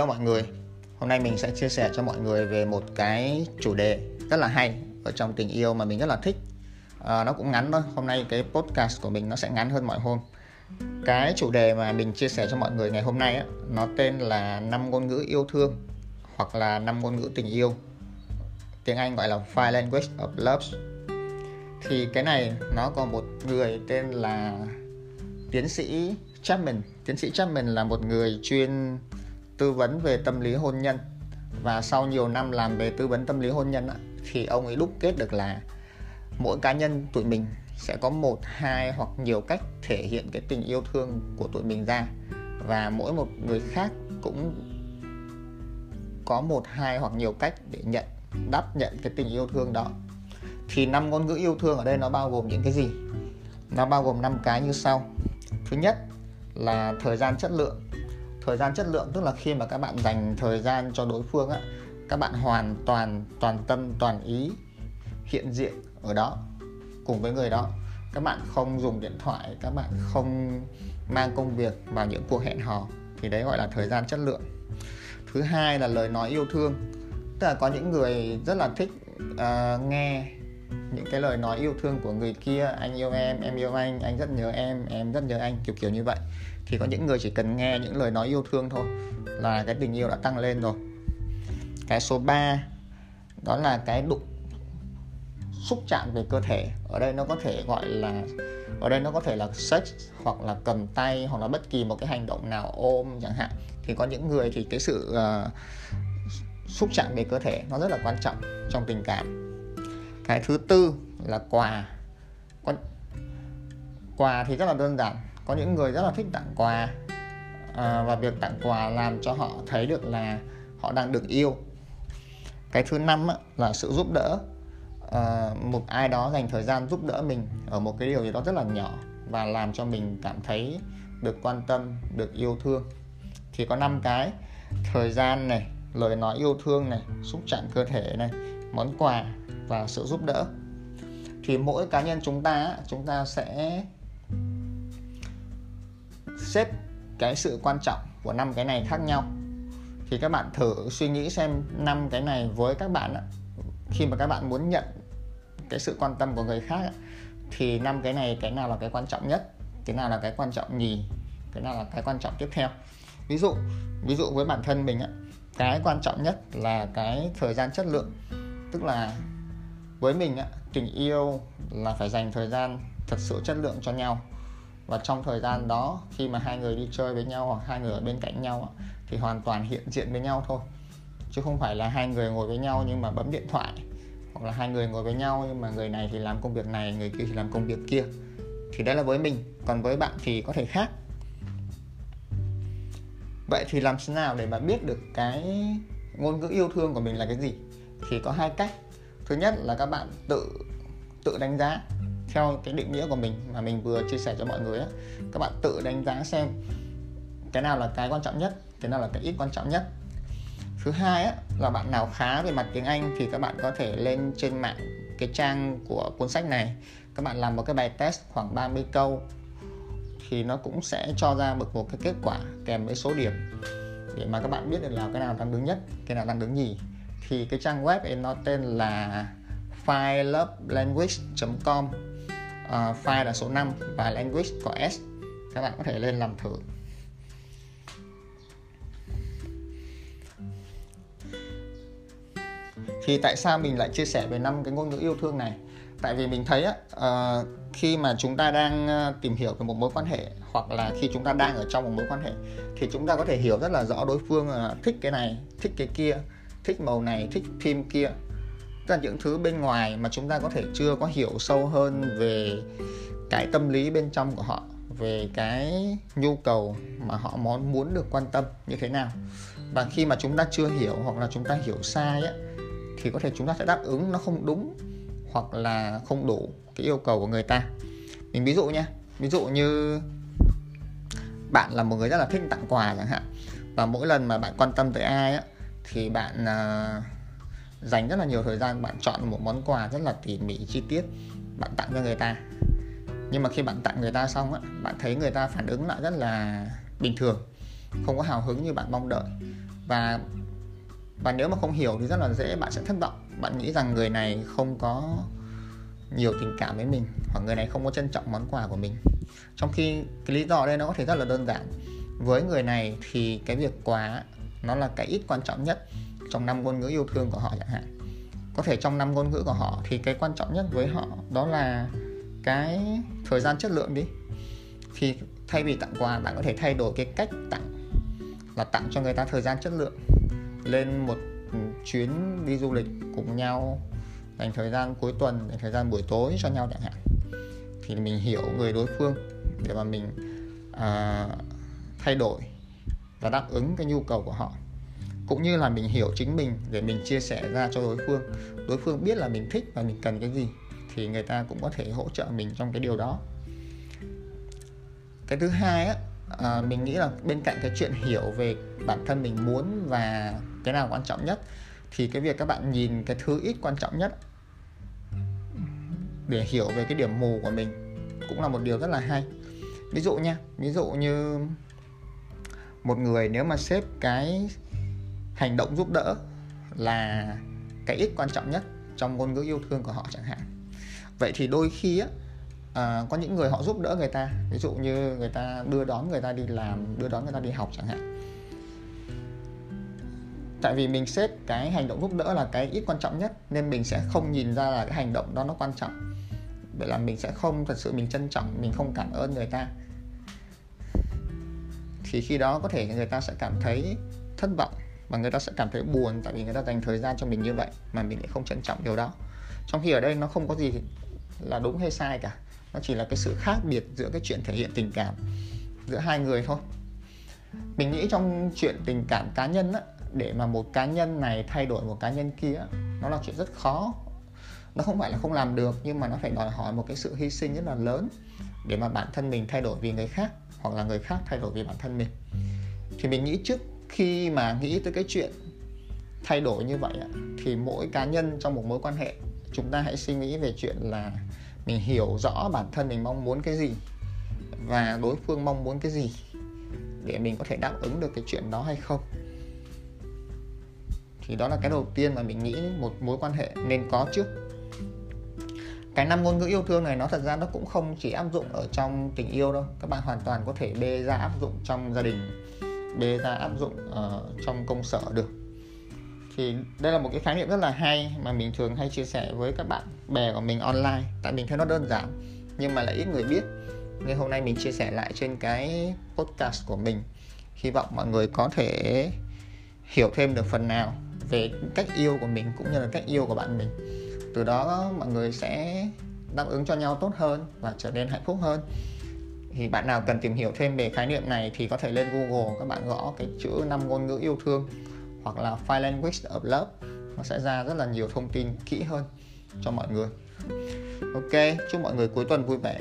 Hello mọi người. Hôm nay mình sẽ chia sẻ cho mọi người về một cái chủ đề rất là hay ở trong tình yêu mà mình rất là thích. À, Nó cũng ngắn thôi, hôm nay cái podcast của mình nó sẽ ngắn hơn mọi hôm. Cái chủ đề mà mình chia sẻ cho mọi người ngày hôm nay á, nó tên là năm ngôn ngữ yêu thương hoặc là năm ngôn ngữ tình yêu. Tiếng Anh gọi là Five Language of Love. Thì cái này nó có một người tên là tiến sĩ Chapman. Tiến sĩ Chapman là một người chuyên tư vấn về tâm lý hôn nhân. Và sau nhiều năm làm về tư vấn tâm lý hôn nhân thì ông ấy đúc kết được là mỗi cá nhân tụi mình sẽ có một, hai hoặc nhiều cách thể hiện cái tình yêu thương của tụi mình ra. Và mỗi một người khác cũng có một, hai hoặc nhiều cách để nhận, đáp nhận cái tình yêu thương đó. Thì năm ngôn ngữ yêu thương ở đây nó bao gồm những cái gì? Nó bao gồm năm cái như sau. Thứ nhất là thời gian chất lượng thời gian chất lượng tức là khi mà các bạn dành thời gian cho đối phương á các bạn hoàn toàn toàn tâm toàn ý hiện diện ở đó cùng với người đó. Các bạn không dùng điện thoại các bạn không mang công việc vào những cuộc hẹn hò thì đấy gọi là thời gian chất lượng. Thứ hai là lời nói yêu thương tức là có những người rất là thích uh, nghe những cái lời nói yêu thương của người kia anh yêu em em yêu anh anh rất nhớ em em rất nhớ anh kiểu kiểu như vậy thì có những người chỉ cần nghe những lời nói yêu thương thôi là cái tình yêu đã tăng lên rồi. Cái số 3 đó là cái đụng xúc chạm về cơ thể. Ở đây nó có thể gọi là ở đây nó có thể là sex hoặc là cầm tay hoặc là bất kỳ một cái hành động nào ôm chẳng hạn. Thì có những người thì cái sự uh, xúc chạm về cơ thể nó rất là quan trọng trong tình cảm. Cái thứ tư là quà. Quà thì rất là đơn giản có những người rất là thích tặng quà. À, và việc tặng quà làm cho họ thấy được là họ đang được yêu. Cái thứ năm á, là sự giúp đỡ. À, một ai đó dành thời gian giúp đỡ mình ở một cái điều gì đó rất là nhỏ và làm cho mình cảm thấy được quan tâm được yêu thương. Thì có năm cái thời gian này lời nói yêu thương này xúc chạm cơ thể này món quà và sự giúp đỡ. Thì mỗi cá nhân chúng ta chúng ta sẽ xếp cái sự quan trọng của năm cái này khác nhau. Thì các bạn thử suy nghĩ xem năm cái này với các bạn khi mà các bạn muốn nhận cái sự quan tâm của người khác thì năm cái này cái nào là cái quan trọng nhất cái nào là cái quan trọng nhì cái nào là cái quan trọng tiếp theo. Ví dụ ví dụ với bản thân mình cái quan trọng nhất là cái thời gian chất lượng. Tức là với mình á, tình yêu là phải dành thời gian thật sự chất lượng cho nhau và trong thời gian đó, khi mà hai người đi chơi với nhau hoặc hai người ở bên cạnh nhau thì hoàn toàn hiện diện với nhau thôi. Chứ không phải là hai người ngồi với nhau nhưng mà bấm điện thoại, hoặc là hai người ngồi với nhau nhưng mà người này thì làm công việc này, người kia thì làm công việc kia. Thì đấy là với mình. Còn với bạn thì có thể khác. Vậy thì làm thế nào để mà biết được cái ngôn ngữ yêu thương của mình là cái gì? Thì có hai cách. Thứ nhất là các bạn tự tự đánh giá theo cái định nghĩa của mình mà mình vừa chia sẻ cho mọi người á các bạn tự đánh giá xem cái nào là cái quan trọng nhất cái nào là cái ít quan trọng nhất. Thứ hai á, là bạn nào khá về mặt tiếng Anh thì các bạn có thể lên trên mạng cái trang của cuốn sách này. Các bạn làm một cái bài test khoảng 30 câu thì nó cũng sẽ cho ra một một cái kết quả kèm với số điểm. Để mà các bạn biết được là cái nào đang đứng nhất cái nào đang đứng nhì thì cái trang web ấy nó tên là filelovelanguage.com uh, file là số 5 và language có s. Các bạn có thể lên làm thử. Thì tại sao mình lại chia sẻ về năm cái ngôn ngữ yêu thương này? Tại vì mình thấy á uh, khi mà chúng ta đang ờ, tìm hiểu về một mối quan hệ hoặc là khi chúng ta đang ở trong một mối quan hệ thì chúng ta có thể hiểu rất là rõ đối phương là thích cái này thích cái kia thích màu này thích phim kia tức là những thứ bên ngoài mà chúng ta có thể chưa có hiểu sâu hơn về cái tâm lý bên trong của họ về cái nhu cầu mà họ muốn muốn được quan tâm như thế nào. Và khi mà chúng ta chưa hiểu hoặc là chúng ta hiểu sai á thì có thể chúng ta sẽ đáp ứng nó không đúng hoặc là không đủ cái yêu cầu của người ta. Mình ví dụ nha ví dụ như bạn là một người rất là thích tặng quà chẳng hạn và mỗi lần mà bạn quan tâm tới ai á thì bạn uh, dành rất là nhiều thời gian bạn chọn một món quà rất là tỉ mỉ, chi tiết, bạn tặng cho người ta. Nhưng mà khi bạn tặng người ta xong á, bạn thấy người ta phản ứng lại rất là bình thường, không có hào hứng như bạn mong đợi. Và và nếu mà không hiểu thì rất là dễ bạn sẽ thất vọng. Bạn nghĩ rằng người này không có nhiều tình cảm với mình, hoặc người này không có trân trọng món quà của mình. Trong khi cái lý do ở đây nó có thể rất là đơn giản. Với người này thì cái việc quà nó là cái ít quan trọng nhất trong năm ngôn ngữ yêu thương của họ chẳng hạn. Có thể trong năm ngôn ngữ của họ thì cái quan trọng nhất với họ đó là cái thời gian chất lượng đi. Thì thay vì tặng quà bạn có thể thay đổi cái cách tặng là tặng cho người ta thời gian chất lượng. Lên một chuyến đi du lịch cùng nhau dành thời gian cuối tuần dành thời gian buổi tối cho nhau chẳng hạn. Thì mình hiểu người đối phương để mà mình à, thay đổi và đáp ứng cái nhu cầu của họ cũng như là mình hiểu chính mình để mình chia sẻ ra cho đối phương. Đối phương biết là mình thích và mình cần cái gì thì người ta cũng có thể hỗ trợ mình trong cái điều đó. Cái thứ hai á à, mình nghĩ là bên cạnh cái chuyện hiểu về bản thân mình muốn và cái nào quan trọng nhất thì cái việc các bạn nhìn cái thứ ít quan trọng nhất để hiểu về cái điểm mù của mình cũng là một điều rất là hay. Ví dụ nha ví dụ như một người nếu mà xếp cái hành động giúp đỡ là cái ít quan trọng nhất trong ngôn ngữ yêu thương của họ chẳng hạn. Vậy thì đôi khi á à, có những người họ giúp đỡ người ta ví dụ như người ta đưa đón người ta đi làm đưa đón người ta đi học chẳng hạn. Tại vì mình xếp cái hành động giúp đỡ là cái ít quan trọng nhất nên mình sẽ không nhìn ra là cái hành động đó nó quan trọng. Vậy là mình sẽ không thật sự mình trân trọng mình không cảm ơn người ta. Thì khi đó có thể người ta sẽ cảm thấy thất vọng và người ta sẽ cảm thấy buồn tại vì người ta dành thời gian cho mình như vậy mà mình lại không trân trọng điều đó. Trong khi ở đây nó không có gì là đúng hay sai cả. Nó chỉ là cái sự khác biệt giữa cái chuyện thể hiện tình cảm giữa hai người thôi. Mình nghĩ trong chuyện tình cảm cá nhân á, để mà một cá nhân này thay đổi một cá nhân kia nó là chuyện rất khó. Nó không phải là không làm được, nhưng mà nó phải đòi hỏi một cái sự hy sinh rất là lớn để mà bản thân mình thay đổi vì người khác hoặc là người khác thay đổi vì bản thân mình. Thì mình nghĩ trước khi mà nghĩ tới cái chuyện thay đổi như vậy thì mỗi cá nhân trong một mối quan hệ, chúng ta hãy suy nghĩ về chuyện là mình hiểu rõ bản thân mình mong muốn cái gì và đối phương mong muốn cái gì để mình có thể đáp ứng được cái chuyện đó hay không. Thì đó là cái đầu tiên mà mình nghĩ một mối quan hệ nên có trước. Cái năm ngôn ngữ yêu thương này nó thật ra nó cũng không chỉ áp dụng ở trong tình yêu đâu, các bạn hoàn toàn có thể bê ra áp dụng trong gia đình bê ra áp dụng ở trong công sở được. Thì đây là một cái khái niệm rất là hay mà mình thường hay chia sẻ với các bạn bè của mình online. Tại mình thấy nó đơn giản, nhưng mà lại ít người biết. Nên hôm nay mình chia sẻ lại trên cái podcast của mình. Hy vọng mọi người có thể hiểu thêm được phần nào về cách yêu của mình cũng như là cách yêu của bạn mình. Từ đó mọi người sẽ đáp ứng cho nhau tốt hơn và trở nên hạnh phúc hơn thì bạn nào cần tìm hiểu thêm về khái niệm này thì có thể lên Google, các bạn gõ cái chữ năm ngôn ngữ yêu thương hoặc là Five Language of Love. Nó sẽ ra rất là nhiều thông tin kỹ hơn cho mọi người. Ok, chúc mọi người cuối tuần vui vẻ.